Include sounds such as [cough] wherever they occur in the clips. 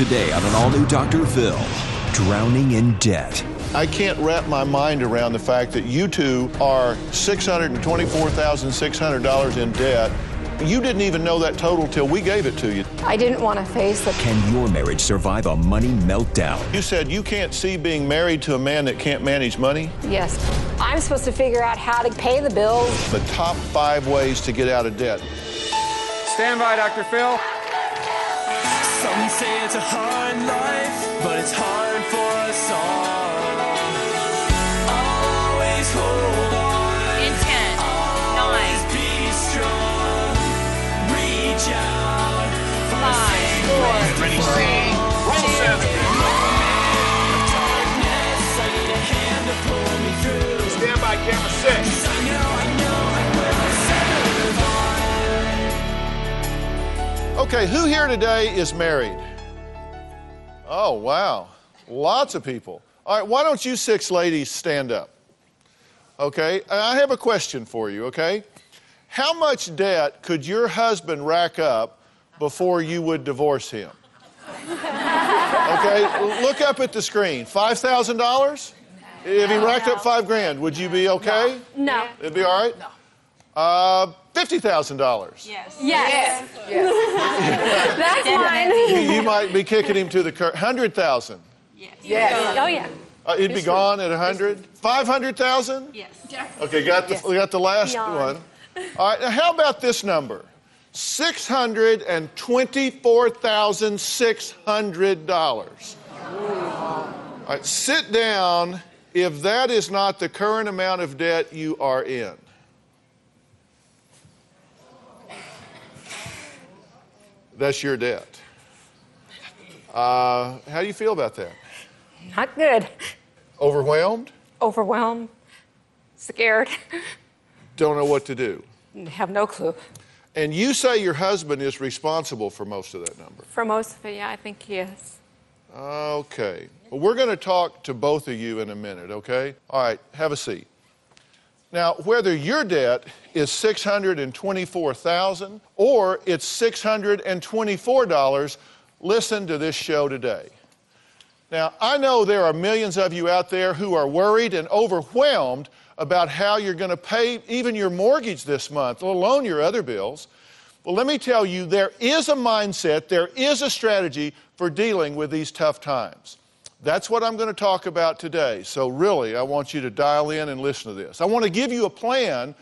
Today on an all-new Dr. Phil, drowning in debt. I can't wrap my mind around the fact that you two are $624,600 in debt. You didn't even know that total till we gave it to you. I didn't want to face the. Can your marriage survive a money meltdown? You said you can't see being married to a man that can't manage money. Yes. I'm supposed to figure out how to pay the bills. The top five ways to get out of debt. Stand by, Dr. Phil. Some say it's a hard life, but it's hard for us all. Always hold on. In 10, Always 9, be strong. Reach out. Okay, who here today is married? Oh, wow. Lots of people. All right, why don't you six ladies stand up? Okay, I have a question for you, okay? How much debt could your husband rack up before you would divorce him? Okay, look up at the screen. $5,000? If he racked up five grand, would you be okay? No. It'd be all right? No. Uh, $50,000. Yes. Yes. [laughs] That's [laughs] mine. You might be kicking him to the curb. 100,000. Yes. Yes. Oh, yeah. Uh, he'd be gone at 100. 500,000? Yes. Okay, got the, we got the last Beyond. one. All right, now how about this number? $624,600. All right, sit down if that is not the current amount of debt you are in. That's your debt. Uh, how do you feel about that? Not good. Overwhelmed? Overwhelmed. Scared. Don't know what to do. Have no clue. And you say your husband is responsible for most of that number. For most of it, yeah, I think he is. Okay. Well, we're going to talk to both of you in a minute, okay? All right, have a seat. Now, whether your debt is 624,000 or it's $624, listen to this show today. Now, I know there are millions of you out there who are worried and overwhelmed about how you're going to pay even your mortgage this month, let alone your other bills. Well, let me tell you, there is a mindset, there is a strategy for dealing with these tough times. That's what I'm going to talk about today. So, really, I want you to dial in and listen to this. I want to give you a plan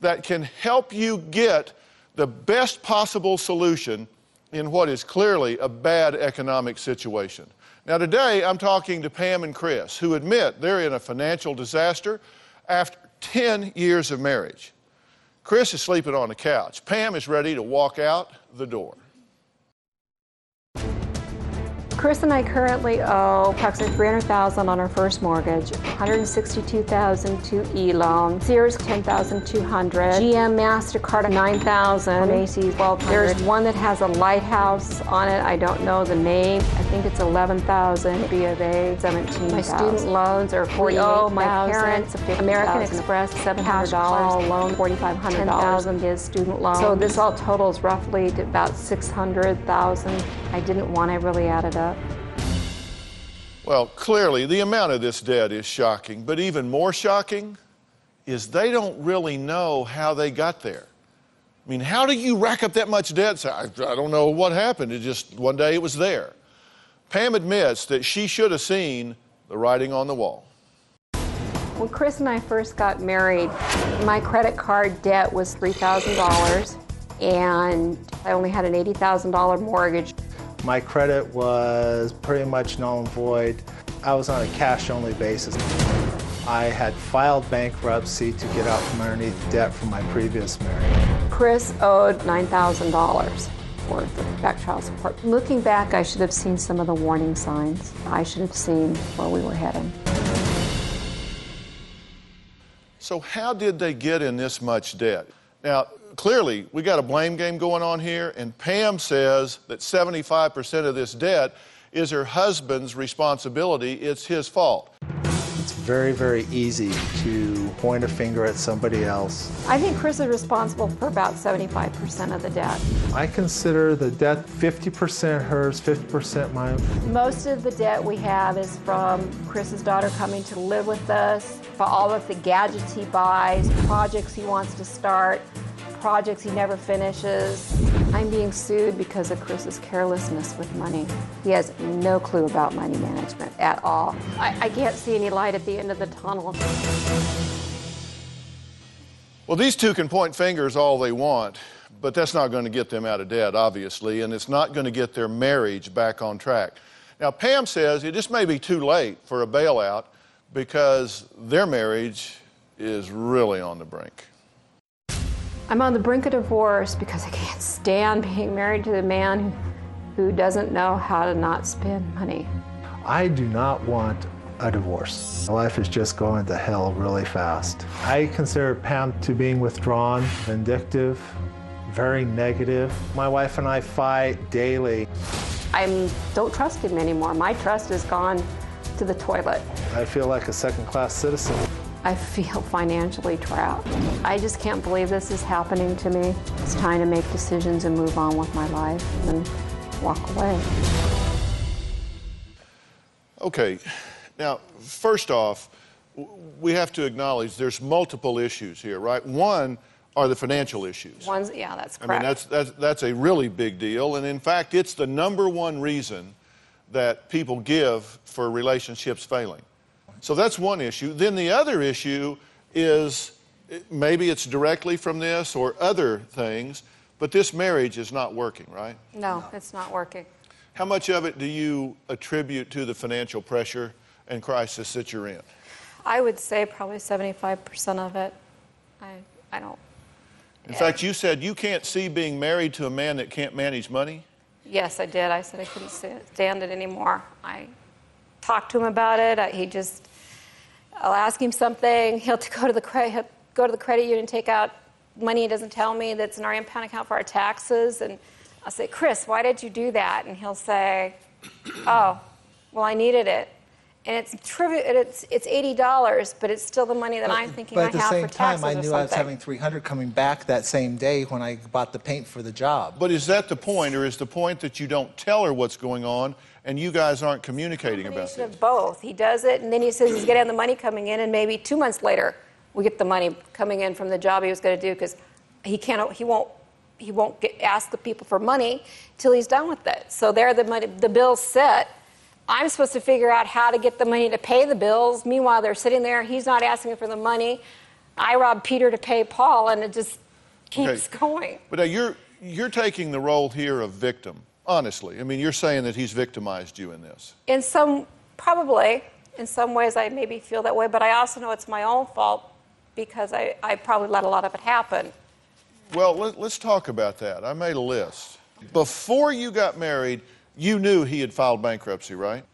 that can help you get the best possible solution in what is clearly a bad economic situation. Now, today I'm talking to Pam and Chris, who admit they're in a financial disaster after 10 years of marriage. Chris is sleeping on the couch. Pam is ready to walk out the door. Chris and I currently owe approximately 300000 on our first mortgage, 162000 to E-loan, Sears 10200 GM MasterCard 9000 Macy's 1200 There's one that has a lighthouse on it. I don't know the name. I think it's 11000 B of A 17000 My student loans are 48 Oh, my parents, American Express $700 loan, $4,500. 10000 is student loan. So this all totals roughly to about 600000 I didn't want, I really added up. Well, clearly, the amount of this debt is shocking, but even more shocking is they don't really know how they got there. I mean, how do you rack up that much debt? I, I don't know what happened. It just, one day it was there. Pam admits that she should have seen the writing on the wall. When Chris and I first got married, my credit card debt was $3,000 and I only had an $80,000 mortgage. My credit was pretty much null and void. I was on a cash only basis. I had filed bankruptcy to get out from underneath debt from my previous marriage. Chris owed $9,000. worth of back child support. Looking back, I should have seen some of the warning signs. I should have seen where we were heading. So, how did they get in this much debt? Now, clearly, we got a blame game going on here, and Pam says that 75% of this debt is her husband's responsibility. It's his fault. It's very, very easy to point a finger at somebody else. I think Chris is responsible for about 75% of the debt. I consider the debt 50% hers, 50% mine. Most of the debt we have is from Chris's daughter coming to live with us, for all of the gadgets he buys, projects he wants to start, projects he never finishes. I'm being sued because of Chris's carelessness with money. He has no clue about money management at all. I, I can't see any light at the end of the tunnel. Well, these two can point fingers all they want, but that's not going to get them out of debt, obviously, and it's not going to get their marriage back on track. Now, Pam says it just may be too late for a bailout because their marriage is really on the brink. I'm on the brink of divorce because I can't stand being married to the man who doesn't know how to not spend money. I do not want a divorce. My life is just going to hell really fast. I consider Pam to being withdrawn, vindictive, very negative. My wife and I fight daily. I don't trust him anymore. My trust has gone to the toilet. I feel like a second class citizen. I feel financially trapped. I just can't believe this is happening to me. It's time to make decisions and move on with my life and walk away. Okay, now, first off, we have to acknowledge there's multiple issues here, right? One are the financial issues. One's, yeah, that's I mean, that's, that's, that's a really big deal. And in fact, it's the number one reason that people give for relationships failing. So that's one issue. Then the other issue is maybe it's directly from this or other things, but this marriage is not working, right? no, it's not working. How much of it do you attribute to the financial pressure and crisis that you're in? I would say probably 75% of it. I, I don't. In fact, you said you can't see being married to a man that can't manage money. Yes, I did. I said I couldn't stand it anymore. I talked to him about it. I, he just, I'll ask him something. [laughs] He'll t- go to the credit, go to the credit union and take out money he doesn't tell me that's in our impound account for our taxes. And I'll say, Chris, why did you do that? And he'll say, [clears throat] Oh, well, I needed it. And it's trivial. It's it's eighty dollars, but it's still the money that I'm thinking I have for but at the same time, I knew I was having 300 coming back that same day when I bought the paint for the job. But is that the point, or is the point that you don't tell her what's going on and you guys aren't communicating about of both. He does it, and then he says he's going to have the money coming in, and maybe two months later, we get the money coming in from the job he was going to do because he can't, he won't, he won't get, ask the people for money till he's done with it. So there, the money, the bill's set. I'm supposed to figure out how to get the money to pay the bills. Meanwhile, they're sitting there. He's not asking for the money. I robbed Peter to pay Paul, and it just keeps Okay. [laughs] going. But now you're you're taking the role here of victim. Honestly, I mean, you're saying that he's victimized you in this. In some, probably, in some ways, I maybe feel that way, but I also know it's my own fault because I, I probably let a lot of it happen. Well, let, let's talk about that. I made a list. Before you got married, you knew he had filed bankruptcy, right?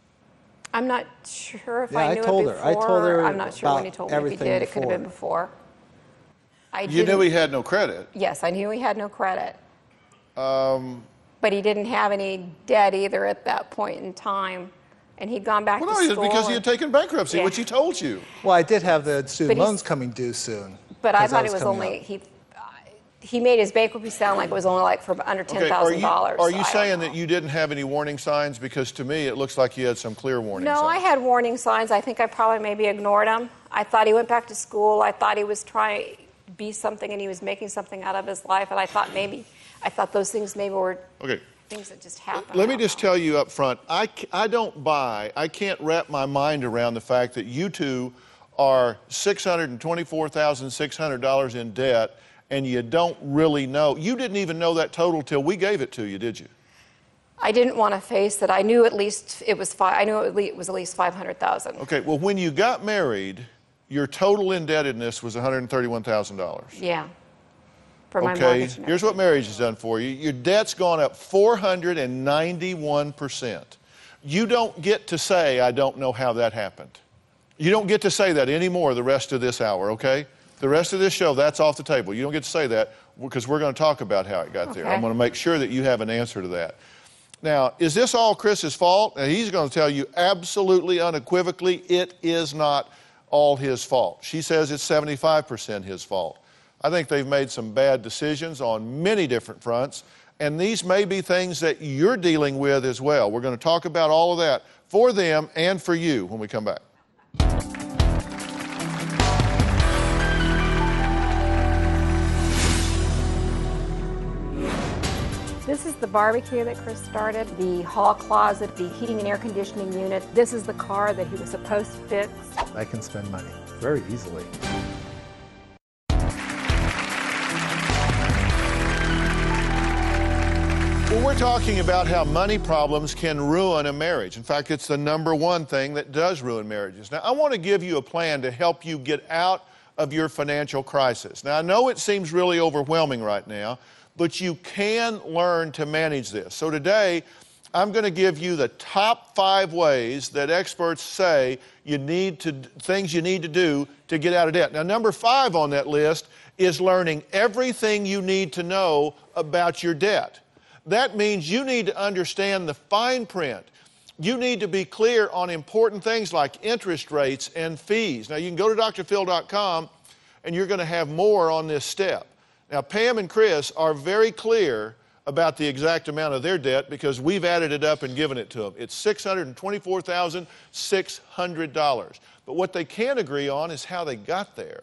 I'm not sure if Yeah, I I knew told it her. before. I told her I'm not sure when he told me if he everything did. It could have been before. before. I You didn't- knew he had no credit. Yes, I knew he had no credit. Um, but he didn't have any debt either at that point in time. And he'd gone back Well, to no, it's school. because he had taken bankruptcy, Yeah. which he told you. Well, I did have the student loans coming due soon. But I 'cause that thought it was only, up. he, uh, he made his bankruptcy sound like it was only like for under Okay, are you, $10,000. are you I saying know. that you didn't have any warning signs? Because to me, it looks like you had some clear warning No, signs. I had warning signs. I think I probably maybe ignored them. I thought he went back to school. I thought he was trying to be something and he was making something out of his life. And I thought maybe, I thought those things maybe were Okay. things that just happened. Let me just know. tell you up front, I, I don't buy, I can't wrap my mind around the fact that you two are $624,600 in debt and you don't really know. You didn't even know that total till we gave it to you, did you? I didn't want to face it. I knew at least it was five. I knew it was at least five hundred thousand. Okay, well, when you got married, your total indebtedness was $131,000. Yeah. For my okay, here's what marriage has done for you. Your debt's gone up 491%. You don't get to say, I don't know how that happened. You don't get to say that anymore the rest of this hour, okay? The rest of this show, that's off the table. You don't get to say that because we're going to talk about how it got there. Okay. I'm going to make sure that you have an answer to that. Now, is this all Chris's fault? And he's going to tell you absolutely unequivocally it is not all his fault. She says it's 75% his fault. I think they've made some bad decisions on many different fronts, and these may be things that you're dealing with as well. We're going to talk about all of that for them and for you when we come back. This is the barbecue that Chris started, the hall closet, the heating and air conditioning unit. This is the car that he was supposed to fix. I can spend money very easily. Well, we're talking about how money problems can ruin a marriage. In fact, it's the number one thing that does ruin marriages. Now, I want to give you a plan to help you get out of your financial crisis. Now, I know it seems really overwhelming right now, but you can learn to manage this. So, today, I'm going to give you the top five ways that experts say you need to, things you need to do to get out of debt. Now, number five on that list is learning everything you need to know about your debt. That means you need to understand the fine print. You need to be clear on important things like interest rates and fees. Now, you can go to drphil.com and you're going to have more on this step. Now, Pam and Chris are very clear about the exact amount of their debt because we've added it up and given it to them. It's $624,600. But what they can't agree on is how they got there.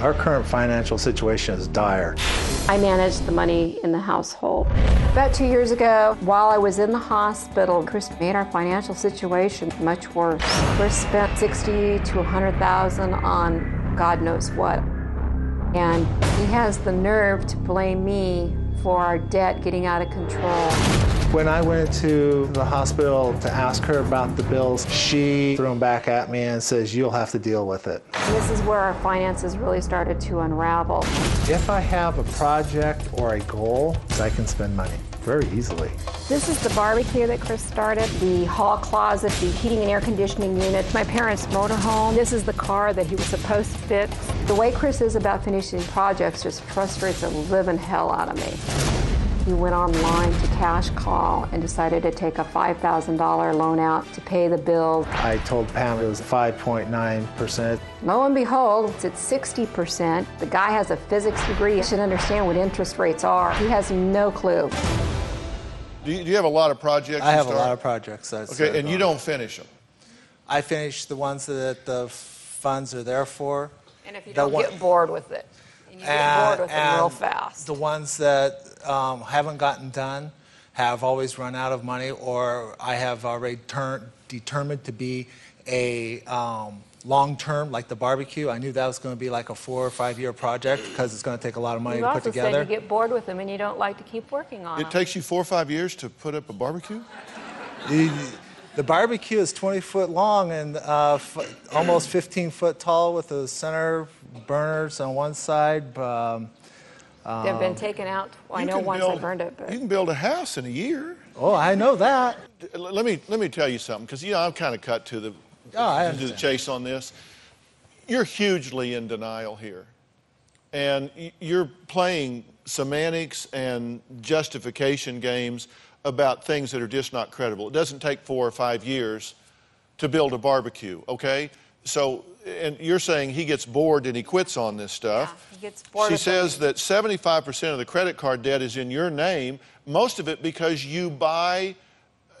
Our current financial situation is dire. I managed the money in the household. About two years ago, while I was in the hospital, Chris made our financial situation much worse. Chris spent 60 to a 100,000 on God knows what. And he has the nerve to blame me for our debt getting out of control. When I went to the hospital to ask her about the bills, she threw them back at me and says, You'll have to deal with it. And this is where our finances really started to unravel. If I have a project or a goal, I can spend money very easily. This is the barbecue that Chris started, the hall closet, the heating and air conditioning unit, my parents' motorhome. This is the car that he was supposed to fix. The way Chris is about finishing projects just frustrates the living hell out of me. He went online to CashCall and decided to take a $5,000 loan out to pay the bill. I told Pam it was 5.9%. Lo and behold, it's at 60%. The guy has a physics degree. He should understand what interest rates are. He has no clue. Do you, do you have a lot of projects? I you have a lot of projects. That I Okay, and you on. don't finish them. I finish the ones that the funds are there for. And if you don't one- get bored with it, and you get bored with it real fast. The ones that um, haven't gotten done have always run out of money, or I have already turn, determined to be a um, long term, like the barbecue. I knew that was going to be like a four or five year project because it's going to take a lot of money You to also put said together. you get bored with them and you don't like to keep working on It them. takes you four or five years to put up a barbecue? [laughs] The, the barbecue is 20 foot long and uh, f- almost 15 foot tall with the center burners on one side. Um, They've um, been taken out. I know can once I burned it, but You can build a house in a year. oh, I know that. Let me, let me tell you something, because you know, I'm kind of cut to the, Oh, to the chase on this. You're hugely in denial here. and you're playing semantics and justification games about things that are just not credible. It doesn't take four or five years to build a barbecue, okay? So, and you're saying he gets bored and he quits on this stuff. Yeah, He gets bored She says that 75% of the credit card debt is in your name, most of it because you buy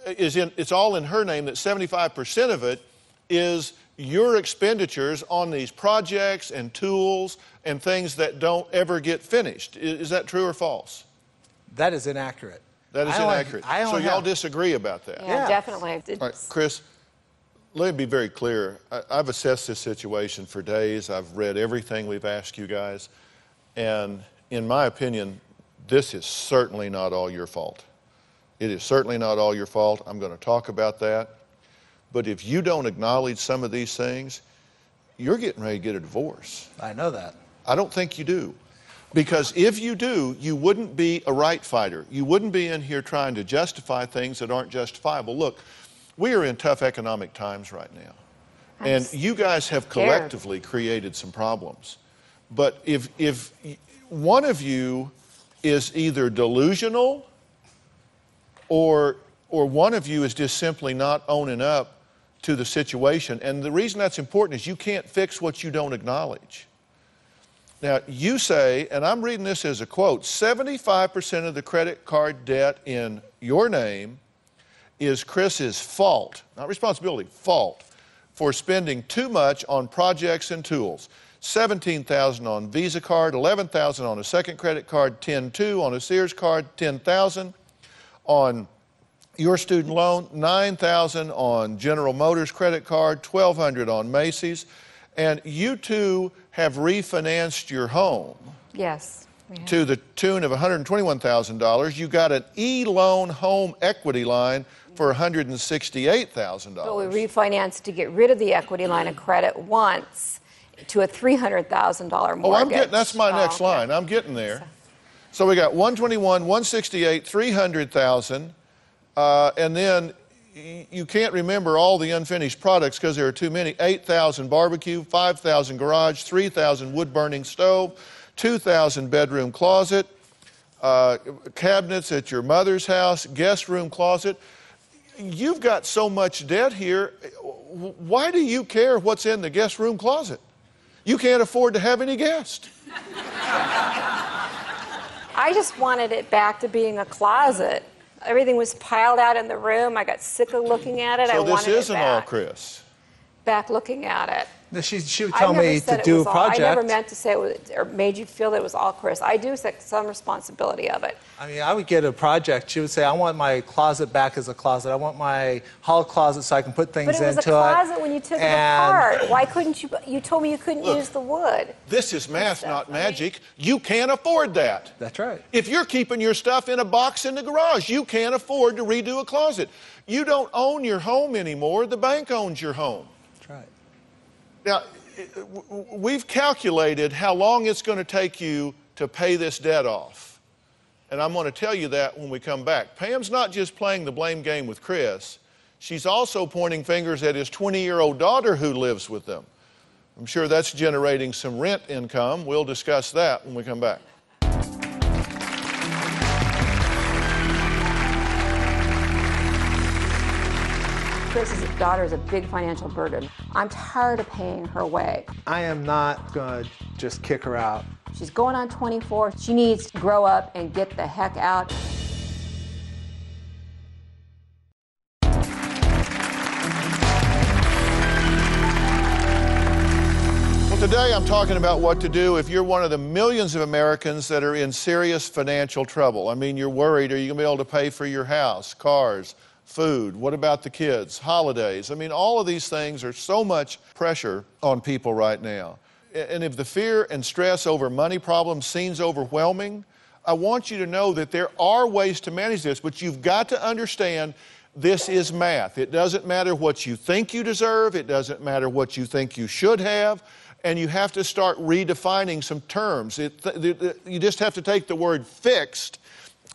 is in it's all in her name that 75% of it is your expenditures on these projects and tools and things that don't ever get finished. I- Is, that true or false? That is inaccurate. That is I only- inaccurate. I so y'all have- disagree about that. Yeah, definitely. It's- All right, Chris, let me be very clear. I, I've assessed this situation for days. I've read everything we've asked you guys. And in my opinion, this is certainly not all your fault. It is certainly not all your fault. I'm going to talk about that. But if you don't acknowledge some of these things, you're getting ready to get a divorce. I know that. I don't think you do. Because if you do, you wouldn't be a right fighter. You wouldn't be in here trying to justify things that aren't justifiable. Look, we are in tough economic times right now. And you guys have scared. collectively created some problems. But if, if one of you is either delusional or, or one of you is just simply not owning up to the situation, and the reason that's important is you can't fix what you don't acknowledge. Now, you say, and I'm reading this as a quote 75% of the credit card debt in your name is Chris's fault, not responsibility, fault, for spending too much on projects and tools. 17,000 on Visa card, 11,000 on a second credit card, 10.2 on a Sears card, 10,000 on your student loan, 9,000 on General Motors credit card, 1,200 on Macy's, and you two have refinanced your home Yes. have. to the tune of $121,000. You got an e-loan home equity line for $168,000. But we refinanced to get rid of the equity line of credit once to a $300,000 mortgage. Oh, I'm getting that's my Oh, next okay. line. I'm getting there. So we got 121, 168, 300,000, uh, and then you can't remember all the unfinished products because there are too many. 8,000 barbecue, 5,000 garage, 3,000 wood burning stove, 2,000 bedroom closet, uh, cabinets at your mother's house, guest room closet. You've got so much debt here. Why do you care what's in the guest room closet? You can't afford to have any guests. I just wanted it back to being a closet. Everything was piled out in the room. I got sick of looking at it. I So this wanted isn't it all. Chris. back looking at it. She, she would tell me to do a was all- I never meant to say it was, or made you feel that it was all Chris. I do take some responsibility of it. I mean, I would get a project. She would say, I want my closet back as a closet. I want my hall closet so I can put things into." it. But it was a into closet when you took it apart. Why couldn't you? You told me you couldn't Look. use the wood. This is math, not magic. You can't afford that. That's right. If you're keeping your stuff in a box in the garage, you can't afford to redo a closet. You don't own your home anymore. The bank owns your home. Now, we've calculated how long it's going to take you to pay this debt off. And I'm going to tell you that when we come back. Pam's not just playing the blame game with Chris, she's also pointing fingers at his 20 year old daughter who lives with them. I'm sure that's generating some rent income. We'll discuss that when we come back. Chris's daughter is a big financial burden. I'm tired of paying her way. I am not going to just kick her out. She's going on 24. She needs to grow up and get the heck out. Well, today I'm talking about what to do if you're one of the millions of Americans that are in serious financial trouble. I mean, you're worried are you going to be able to pay for your house, cars, food? What about the kids, holidays? I mean, all of these things are so much pressure on people right now. And if the fear and stress over money problems seems overwhelming, I want you to know that there are ways to manage this, but you've got to understand this is math. It doesn't matter what you think you deserve, it doesn't matter what you think you should have, and you have to start redefining some terms. It, you just have to take the word fixed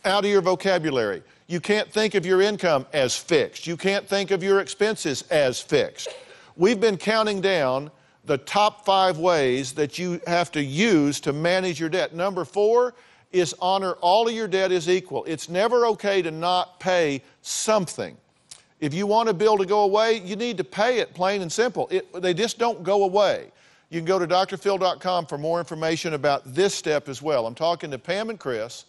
out of your vocabulary. You can't think of your income as fixed. You can't think of your expenses as fixed. We've been counting down the top five ways that you have to use to manage your debt. Number four is honor all of your debt is equal. It's never okay to not pay something. If you want a bill to go away, you need to pay it, plain and simple. It, they just don't go away. You can go to drphil.com for more information about this step as well. I'm talking to Pam and Chris.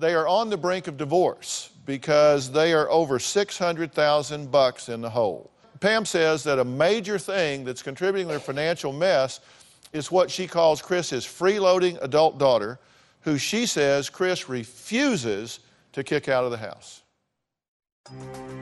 They are on the brink of divorce because they are over 600,000 bucks in the hole. Pam says that a major thing that's contributing to their financial mess is what she calls Chris's freeloading adult daughter, who she says Chris refuses to kick out of the house.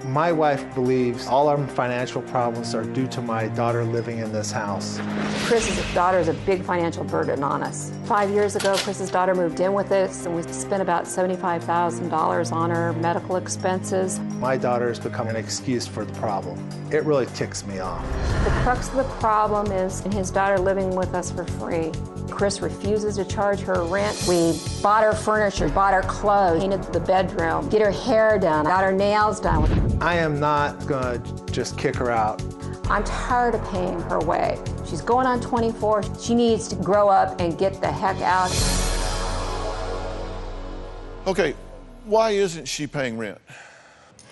My wife believes all our financial problems are due to my daughter living in this house. Chris's daughter is a big financial burden on us. Five years ago, Chris's daughter moved in with us, and we spent about $75,000 on her medical expenses. My daughter has become an excuse for the problem. It really ticks me off. The crux of the problem is his daughter living with us for free. Chris refuses to charge her rent. We bought her furniture, bought her clothes, painted the bedroom, get her hair done, got her nails done. I am not going to just kick her out. I'm tired of paying her way. She's going on 24. She needs to grow up and get the heck out. Okay, why isn't she paying rent?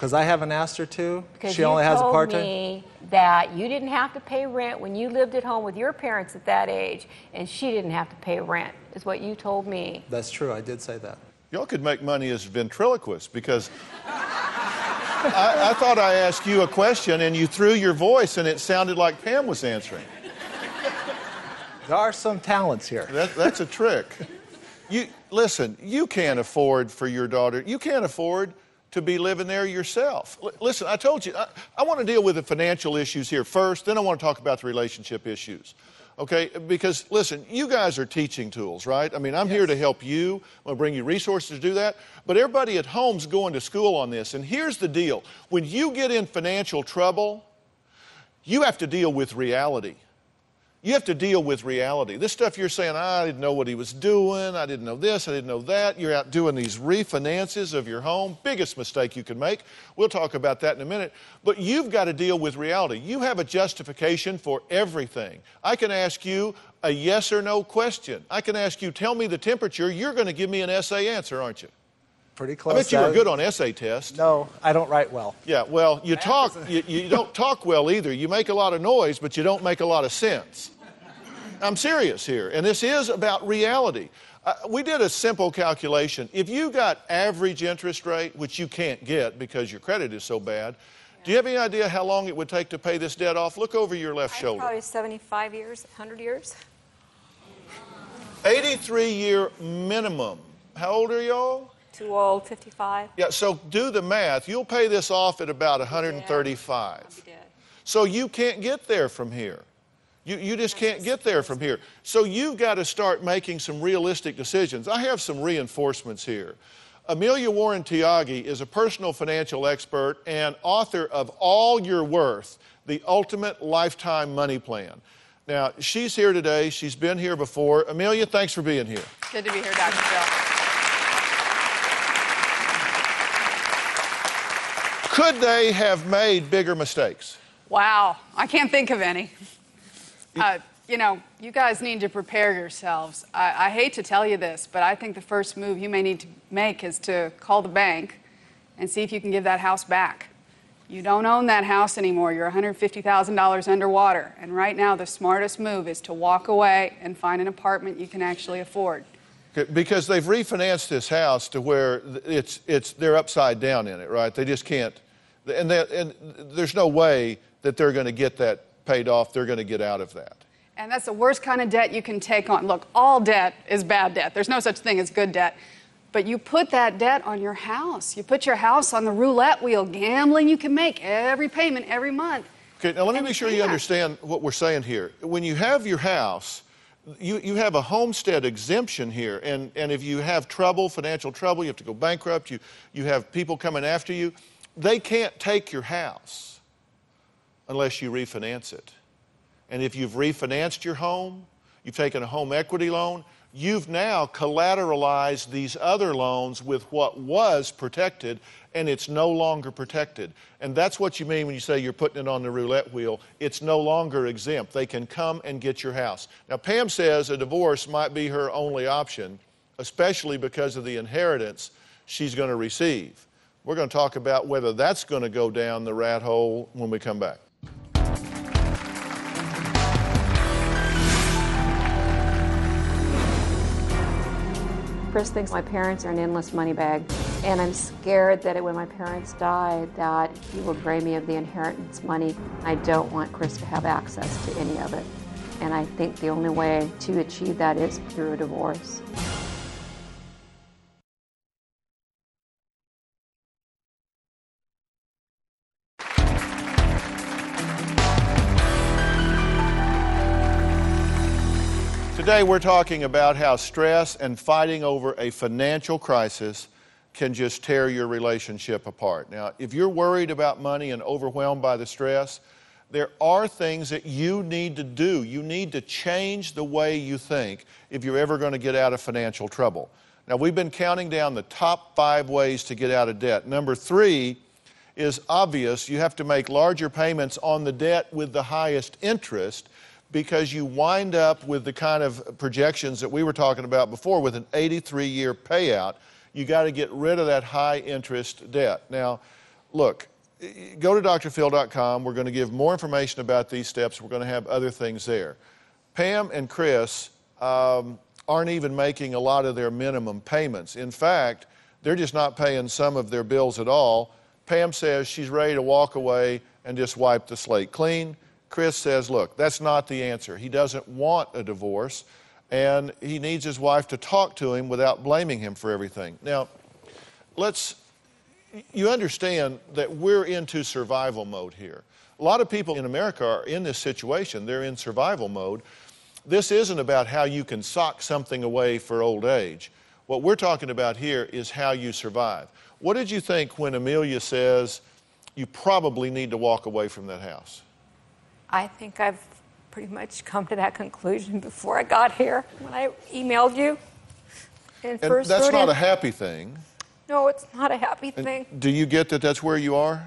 Because I haven't asked her to. Because She you only has a told part time. me that you didn't have to pay rent when you lived at home with your parents at that age, and she didn't have to pay rent, is what you told me. That's true. I did say that. Y'all could make money as ventriloquists because I, I thought I asked you a question and you threw your voice and it sounded like Pam was answering. There are some talents here. That, that's a trick. You listen. You can't afford for your daughter. You can't afford to be living there yourself. L- listen, I told you I, I want to deal with the financial issues here first. Then I want to talk about the relationship issues. Okay? Because listen, you guys are teaching tools, right? I mean, I'm here to help you. I'm going to bring you resources to do that. But everybody at home's going to school on this. And here's the deal: when you get in financial trouble, you have to deal with reality. You have to deal with reality. This stuff you're saying, I didn't know what he was doing, I didn't know this, I didn't know that. You're out doing these refinances of your home. Biggest mistake you can make. We'll talk about that in a minute. But you've got to deal with reality. You have a justification for everything. I can ask you a yes or no question. I can ask you, tell me the temperature. You're going to give me an essay answer, aren't you? Pretty I bet you were good on essay tests. No, I don't write well. Yeah, well, you talk, you, you don't talk well either. You make a lot of noise, but you don't make a lot of sense. I'm serious here, and this is about reality. Uh, we did a simple calculation. If you got average interest rate, which you can't get because your credit is so bad, do you have any idea how long it would take to pay this debt off? Look over your left shoulder. Probably 75 years, 100 years. 83 year minimum. How old are y'all? Too old, 55. Yeah, so do the math. You'll pay this off at about 135. So you can't get there from here. You, you just can't get there from here. So you've got to start making some realistic decisions. I have some reinforcements here. Amelia Warren Tyagi is a personal financial expert and author of All Your Worth, the ultimate lifetime money plan. Now, she's here today. She's been here before. Amelia, thanks for being here. Good to be here, Dr. Phil. Could they have made bigger mistakes? Wow, I can't think of any. Uh, you know, you guys need to prepare yourselves. I, I hate to tell you this, but I think the first move you may need to make is to call the bank and see if you can give that house back. You don't own that house anymore. You're $150,000 underwater. And right now, the smartest move is to walk away and find an apartment you can actually afford. Because they've refinanced this house to where it's, it's, they're upside down in it, right? They just can't, and, they, and there's no way that they're going to get that paid off. They're going to get out of that. And that's the worst kind of debt you can take on. Look, all debt is bad debt. There's no such thing as good debt. But you put that debt on your house. You put your house on the roulette wheel, gambling you can make every payment every month. Okay, now let me And make sure you understand what we're saying here. When you have your house, you, you have a homestead exemption here, and, and if you have trouble, financial trouble, you have to go bankrupt, you, you have people coming after you, they can't take your house unless you refinance it. And if you've refinanced your home, you've taken a home equity loan, you've now collateralized these other loans with what was protected and it's no longer protected. And that's what you mean when you say you're putting it on the roulette wheel. It's no longer exempt. They can come and get your house. Now, Pam says a divorce might be her only option, especially because of the inheritance she's going to receive. We're going to talk about whether that's going to go down the rat hole when we come back. Chris thinks my parents are an endless money bag, and I'm scared that when my parents die, that he will drain me of the inheritance money. I don't want Chris to have access to any of it, and I think the only way to achieve that is through a divorce. Today, we're talking about how stress and fighting over a financial crisis can just tear your relationship apart. Now, if you're worried about money and overwhelmed by the stress, there are things that you need to do. You need to change the way you think if you're ever going to get out of financial trouble. Now, we've been counting down the top five ways to get out of debt. Number three is obvious. You have to make larger payments on the debt with the highest interest because you wind up with the kind of projections that we were talking about before with an 83 year payout. You got to get rid of that high interest debt. Now, look, go to drphil.com. We're going to give more information about these steps. We're going to have other things there. Pam and Chris um, aren't even making a lot of their minimum payments. In fact, they're just not paying some of their bills at all. Pam says she's ready to walk away and just wipe the slate clean. Chris says, look, that's not the answer. He doesn't want a divorce, and he needs his wife to talk to him without blaming him for everything. Now, let's, you understand that we're into survival mode here. A lot of people in America are in this situation, they're in survival mode. This isn't about how you can sock something away for old age. What we're talking about here is how you survive. What did you think when Amelia says you probably need to walk away from that house? I think I've pretty much come to that conclusion before I got here when I emailed you. And, and that's not in. a happy thing. No, it's not a happy and thing. Do you get that that's where you are?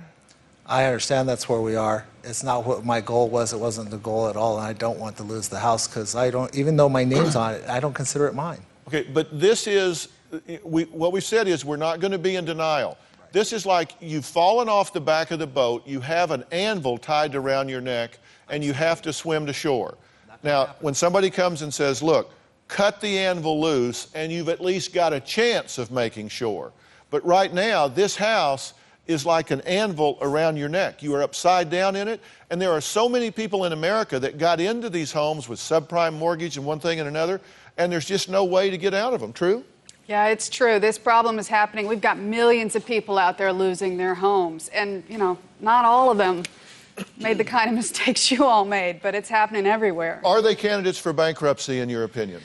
I understand that's where we are. It's not what my goal was. It wasn't the goal at all, and I don't want to lose the house because I don't. Even though my name's on it, I don't consider it mine. Okay, but this is we, what we said is we're not going to be in denial. This is like you've fallen off the back of the boat. You have an anvil tied around your neck and you have to swim to shore. Now, when somebody comes and says, look, cut the anvil loose, and you've at least got a chance of making shore. But right now, this house is like an anvil around your neck. You are upside down in it, and there are so many people in America that got into these homes with subprime mortgage and one thing and another, and there's just no way to get out of them. True? Yeah, it's true. This problem is happening. We've got millions of people out there losing their homes, and, you know, not all of them made the kind of mistakes you all made, but it's happening everywhere. Are they candidates for bankruptcy, in your opinion?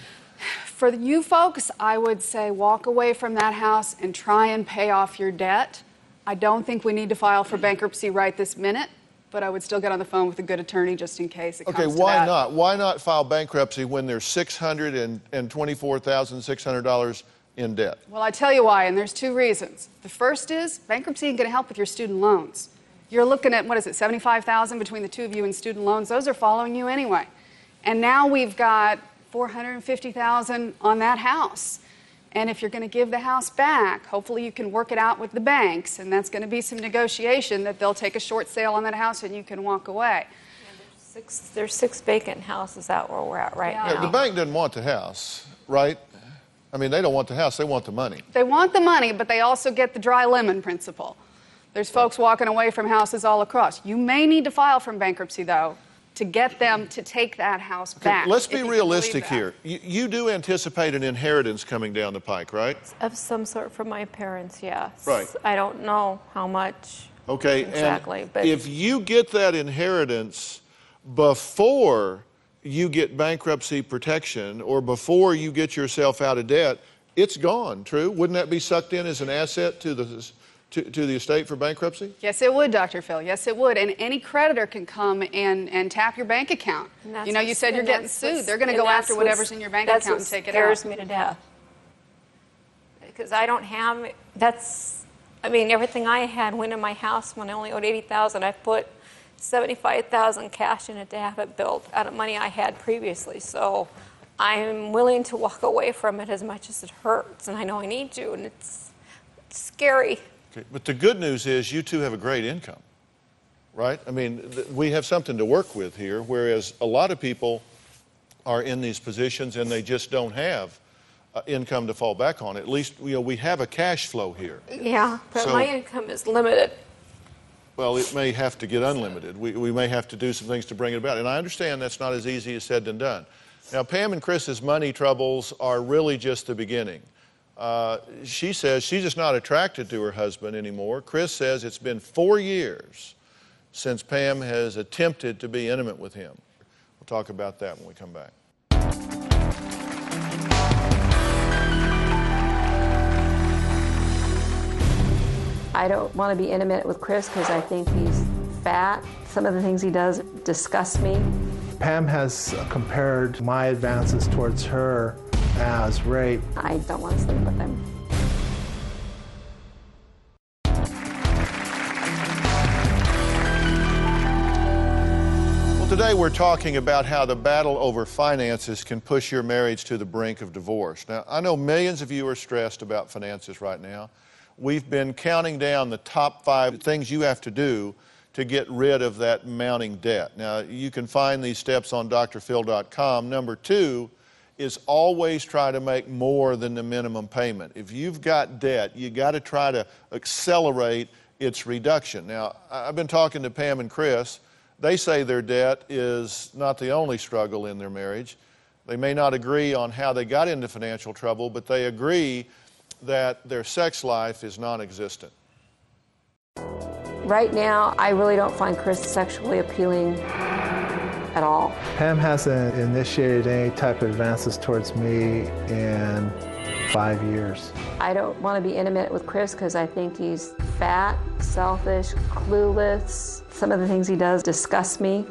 For you folks, I would say walk away from that house and try and pay off your debt. I don't think we need to file for bankruptcy right this minute, but I would still get on the phone with a good attorney just in case it okay, comes to why that. not? Why not file bankruptcy when there's $624,600 in debt? Well, I tell you why, and there's two reasons. The first is bankruptcy ain't going to help with your student loans. You're looking at, what is it, 75,000 between the two of you in student loans. Those are following you anyway. And now we've got 450,000 on that house. And if you're going to give the house back, hopefully you can work it out with the banks, and that's going to be some negotiation that they'll take a short sale on that house and you can walk away. Yeah, there's, six, there's six vacant houses out where we're at right Yeah. now. The bank doesn't want the house, right? I mean, they don't want the house, they want the money. They want the money, but they also get the dry lemon principle. There's folks walking away from houses all across. You may need to file from bankruptcy, though, to get them to take that house back. Let's be realistic here. You, you, do anticipate an inheritance coming down the pike, right? Of some sort from my parents, yes. Right. I don't know how much. Okay, exactly. And but if you get that inheritance before you get bankruptcy protection or before you get yourself out of debt, it's gone. True? Wouldn't that be sucked in as an asset to the to, to the estate for bankruptcy? Yes, it would, Dr. Phil. Yes, it would. And any creditor can come and, and tap your bank account. You know, you said you're getting sued. They're going to go after whatever's in your bank that's account what and take it out. scares me to death. Because I don't have, that's, I mean, everything I had went in my house when I only owed 80000 I put 75000 cash in it to have it built out of money I had previously. So I'm willing to walk away from it as much as it hurts, and I know I need to, and it's scary. Okay, But the good news is you two have a great income, right? I mean, th- we have something to work with here, whereas a lot of people are in these positions and they just don't have uh, income to fall back on. At least, you know, we have a cash flow here. Yeah, but So- my income is limited. Well, it may have to get unlimited. We, we may have to do some things to bring it about. And I understand that's not as easy as said than done. Now, Pam and Chris's money troubles are really just the beginning. Uh, she says she's just not attracted to her husband anymore. Chris says it's been four years since Pam has attempted to be intimate with him. We'll talk about that when we come back. I don't want to be intimate with Chris because I think he's fat. Some of the things he does disgust me. Pam has compared my advances towards her as rape. I don't want to sleep with him. Well, today we're talking about how the battle over finances can push your marriage to the brink of divorce. Now, I know millions of you are stressed about finances right now. We've been counting down the top five things you have to do to get rid of that mounting debt. Now, you can find these steps on drphil.com. Number two is always try to make more than the minimum payment. If you've got debt, you got to try to accelerate its reduction. Now, I've been talking to Pam and Chris. They say their debt is not the only struggle in their marriage. They may not agree on how they got into financial trouble, but they agree that their sex life is non existent. Right now, I really don't find Chris sexually appealing at all. Pam hasn't initiated any type of advances towards me in five years. I don't want to be intimate with Chris because I think he's fat, selfish, clueless. Some of the things he does disgust me,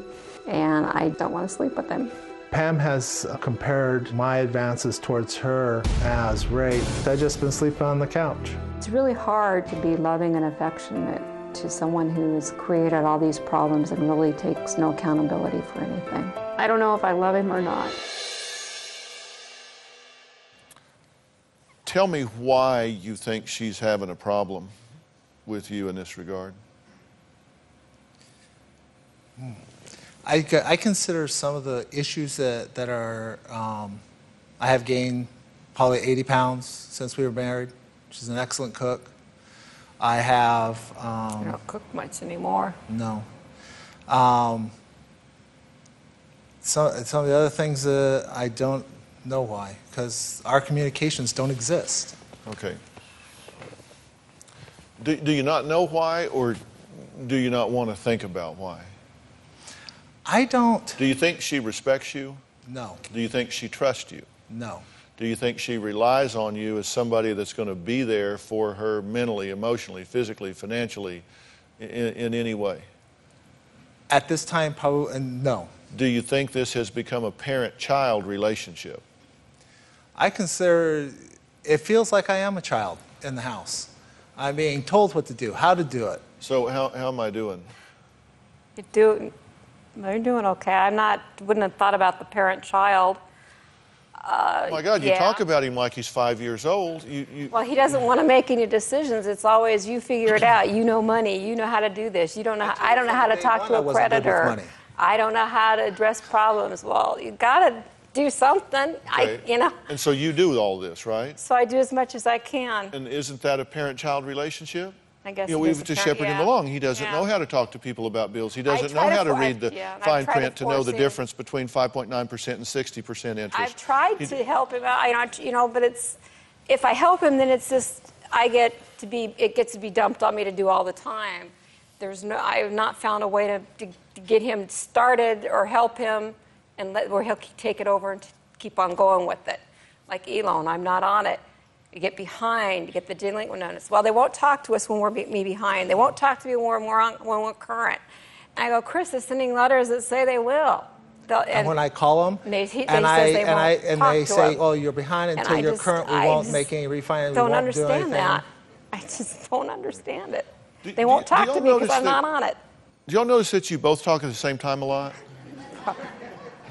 and I don't want to sleep with him. Pam has compared my advances towards her as rape. I've just been sleeping on the couch. It's really hard to be loving and affectionate to someone who has created all these problems and really takes no accountability for anything. I don't know if I love him or not. Tell me why you think she's having a problem with you in this regard. I consider some of the issues that, that are, um, I have gained probably 80 pounds since we were married. She's an excellent cook. I have, I um, don't cook much anymore. no. Um, some, some of the other things that I don't know why, because our communications don't exist. Okay. Do, do you not know why, or do you not want to think about why? I don't, Do you think she respects you? no, Do you think she trusts you? no. Do you think she relies on you as somebody that's going to be there for her mentally, emotionally, physically, financially, in, in any way? At this time, probably, uh, no. Do you think this has become a parent child relationship? I consider it feels like I am a child in the house. I'm being told what to do, how to do it. So, how, how am I doing? You're, do, they're doing okay. I'm not, wouldn't have thought about the parent-child. Oh my God, you yeah. talk about him like he's five years old. You, you, Well, he doesn't want to make any decisions. It's always you figure it out. You know money. You know how to do this. You don't know. I don't know how to talk to a wasn't good with creditor. I don't know how to address problems. Well, you got to do something. I, you know. And so you do all this, right? So I do as much as I can. And isn't that a parent-child relationship? I guess You know, it we is have a to parent- shepherd him along. He doesn't Yeah. know how to talk to people about bills. He doesn't know to how to read the yeah, fine try to print to know the him. difference between 5.9% and 60% interest. I've tried He- to help him out. I- you know, but it's if I help him, then it's just I get to be it gets to be dumped on me to do all the time. There's no I have not found a way to, to, to get him started or help him and let where he'll take it over and t- keep on going with it. Like Elon, I'm not on it. You get behind, you get the delinquent notice. Well, they won't talk to us when we're me behind. They won't talk to me when we're, on, when we're current. And I go, Chris, they're sending letters that say they will. They'll- And when I call them, They- he- and says I they and I and they say, him. "Oh, you're behind until you're just- current. We I won't make any refinance. we don't won't do understand that. I just don't understand it. Do- they won't do talk y'all to me because I'm that- not on it. Do y'all notice that you both talk at the same time a lot?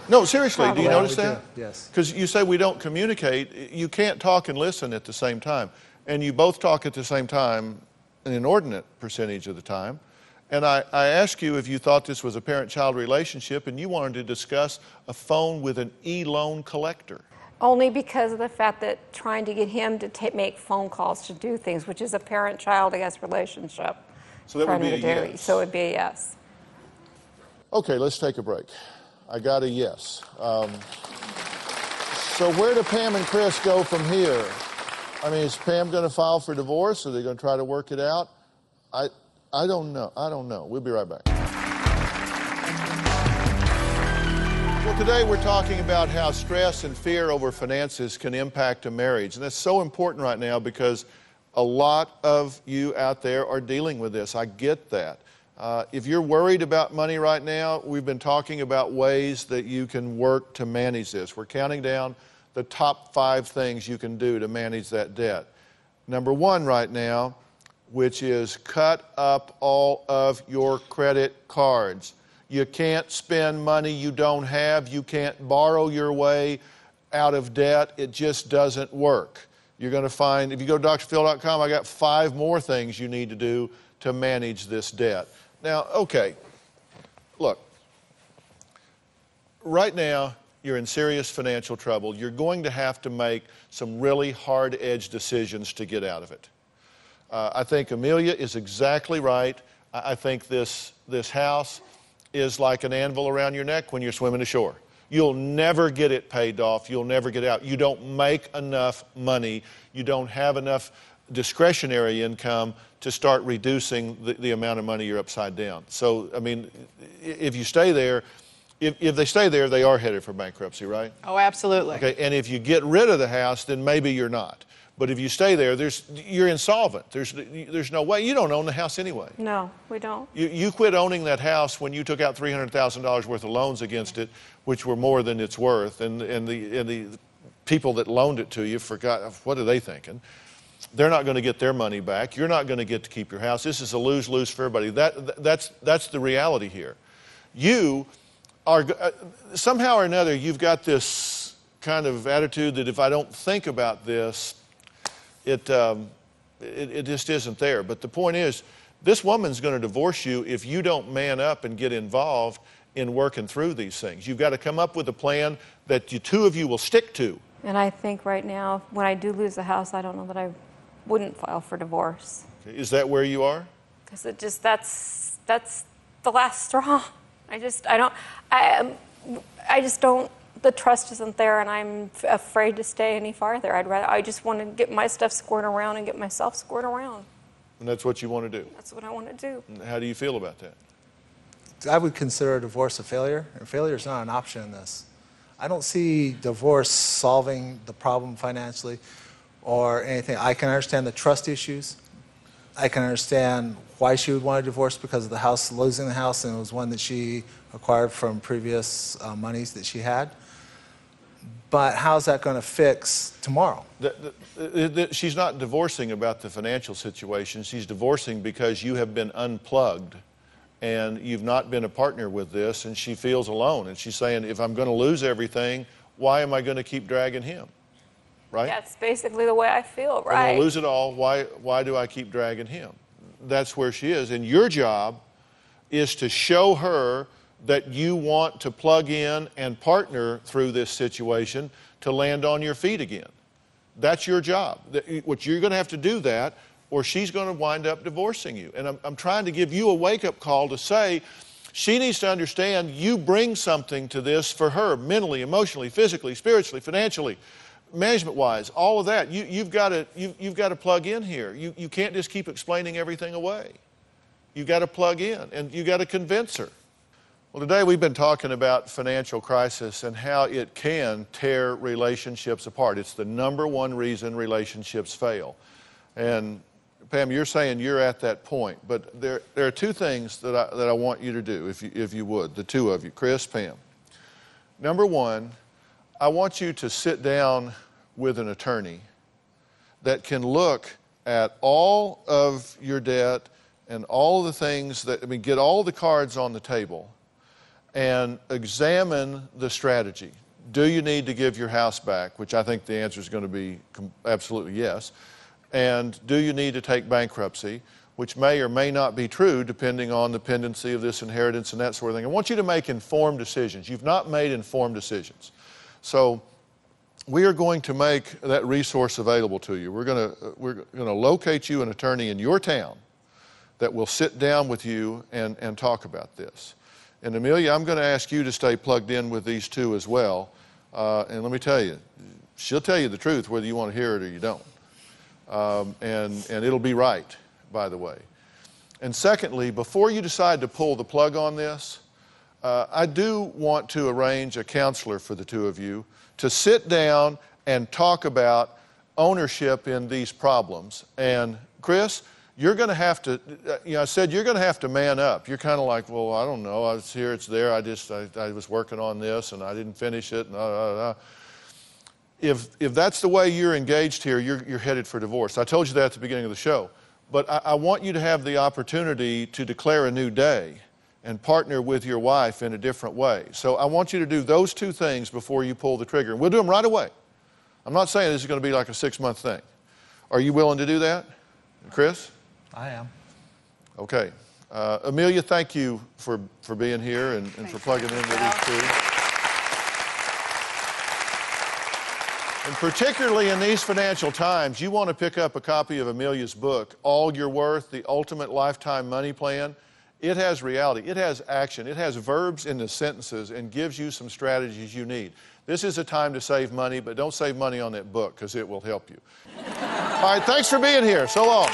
No, seriously, do you notice We do, that? yes. Because you say we don't communicate. You can't talk and listen at the same time. And you both talk at the same time an inordinate percentage of the time. And I, I asked you if you thought this was a parent child relationship, and you wanted to discuss a phone with an e loan collector. Only because of the fact that trying to get him to ta- make phone calls to do things, which is a parent-child, I guess, relationship. So that would be to a yes. So it would be a yes. Okay, let's take a break. I got a yes. Um, so where do Pam and Chris go from here? I mean, is Pam going to file for divorce? Are they going to try to work it out? I, I don't know. I don't know. We'll be right back. Well, today we're talking about how stress and fear over finances can impact a marriage. And that's so important right now because a lot of you out there are dealing with this. I get that. Uh, if you're worried about money right now, we've been talking about ways that you can work to manage this. We're counting down the top five things you can do to manage that debt. Number one right now, which is cut up all of your credit cards. You can't spend money you don't have. You can't borrow your way out of debt. It just doesn't work. You're going to find, if you go to drphil.com, I got five more things you need to do to manage this debt. Now, okay, look, right now, you're in serious financial trouble. You're going to have to make some really hard edged decisions to get out of it. Uh, I think Amelia is exactly right. I, I think this, this house is like an anvil around your neck when you're swimming ashore. You'll never get it paid off. You'll never get out. You don't make enough money. You don't have enough discretionary income to start reducing the, the amount of money you're upside down. So, I mean, if you stay there, if, if they stay there, they are headed for bankruptcy, right? Oh, absolutely. Okay, and if you get rid of the house, then maybe you're not. But if you stay there, there's, you're insolvent. There's, there's no way. You don't own the house anyway. No, we don't. You, you quit owning that house when you took out $300,000 worth of loans against it, which were more than it's worth. And, and, the, and the people that loaned it to you forgot, what are they thinking? They're not going to get their money back. You're not going to get to keep your house. This is a lose lose for everybody. That, that's, that's the reality here. You are, uh, somehow or another, you've got this kind of attitude that if I don't think about this, it, um, it, it just isn't there. But the point is, this woman's going to divorce you if you don't man up and get involved in working through these things. You've got to come up with a plan that you two of you will stick to. And I think right now, when I do lose the house, I don't know that I wouldn't file for divorce. Is that where you are? because it just that's that's the last straw. I just I don't I um, I just don't the trust isn't there, and I'm f- afraid to stay any farther. I'd rather I just want to get my stuff squared around and get myself squared around. And that's what you want to do. That's what I want to do. And How do you feel about that? I would consider a divorce a failure, and failure is not an option in this. I don't see divorce solving the problem financially or anything. I can understand the trust issues. I can understand why she would want a divorce because of the house, losing the house, and it was one that she acquired from previous uh, monies that she had. But how's that going to fix tomorrow? The- the- the- she's not divorcing about the financial situation. She's divorcing because you have been unplugged and you've not been a partner with this, and she feels alone. And she's saying, if I'm going to lose everything, why am I going to keep dragging him? Right? That's basically the way I feel. I'm going Right. to lose it all. Why, why do I keep dragging him? That's where she is. And your job is to show her that you want to plug in and partner through this situation to land on your feet again. That's your job. What you're going to have to do that, or she's going to wind up divorcing you. And I'm, I'm trying to give you a wake up call to say she needs to understand you bring something to this for her mentally, emotionally, physically, spiritually, financially, management wise, all of that. You, you've, got to, you, you've got to plug in here. You, you can't just keep explaining everything away. You've got to plug in and you've got to convince her. Well, today we've been talking about financial crisis and how it can tear relationships apart. It's the number one reason relationships fail. And Pam, you're saying you're at that point, but there, there are two things that I, that I want you to do, if you, if you would, the two of you, Chris, Pam. Number one, I want you to sit down with an attorney that can look at all of your debt and all the things that, I mean, get all the cards on the table and examine the strategy. Do you need to give your house back? Which I think the answer is going to be absolutely yes. And do you need to take bankruptcy? Which may or may not be true depending on the pendency of this inheritance and that sort of thing. I want you to make informed decisions. You've not made informed decisions. So we are going to make that resource available to you. We're going to, we're going to locate you an attorney in your town that will sit down with you and, and talk about this. And Amelia, I'm going to ask you to stay plugged in with these two as well. Uh, and let me tell you, she'll tell you the truth whether you want to hear it or you don't. Um, and, and it'll be right, by the way. And secondly, before you decide to pull the plug on this, uh, I do want to arrange a counselor for the two of you to sit down and talk about ownership in these problems. And Chris, you're going to have to, uh, you know, I said you're going to have to man up. You're kind of like, well, I don't know. I was here, it's there. I just, I, I was working on this and I didn't finish it. And, uh, uh, if, if that's the way you're engaged here, you're, you're headed for divorce. I told you that at the beginning of the show. But I, I want you to have the opportunity to declare a new day and partner with your wife in a different way. So I want you to do those two things before you pull the trigger. And we'll do them right away. I'm not saying this is going to be like a six month thing. Are you willing to do that? Chris? I am. Okay. Uh, Amelia, thank you for, for being here and, and for plugging in with these two. And particularly in these financial times, you want to pick up a copy of Amelia's book, All Your Worth The Ultimate Lifetime Money Plan. It has reality, it has action, it has verbs in the sentences, and gives you some strategies you need. This is a time to save money, but don't save money on that book because it will help you. All right, thanks for being here. So long.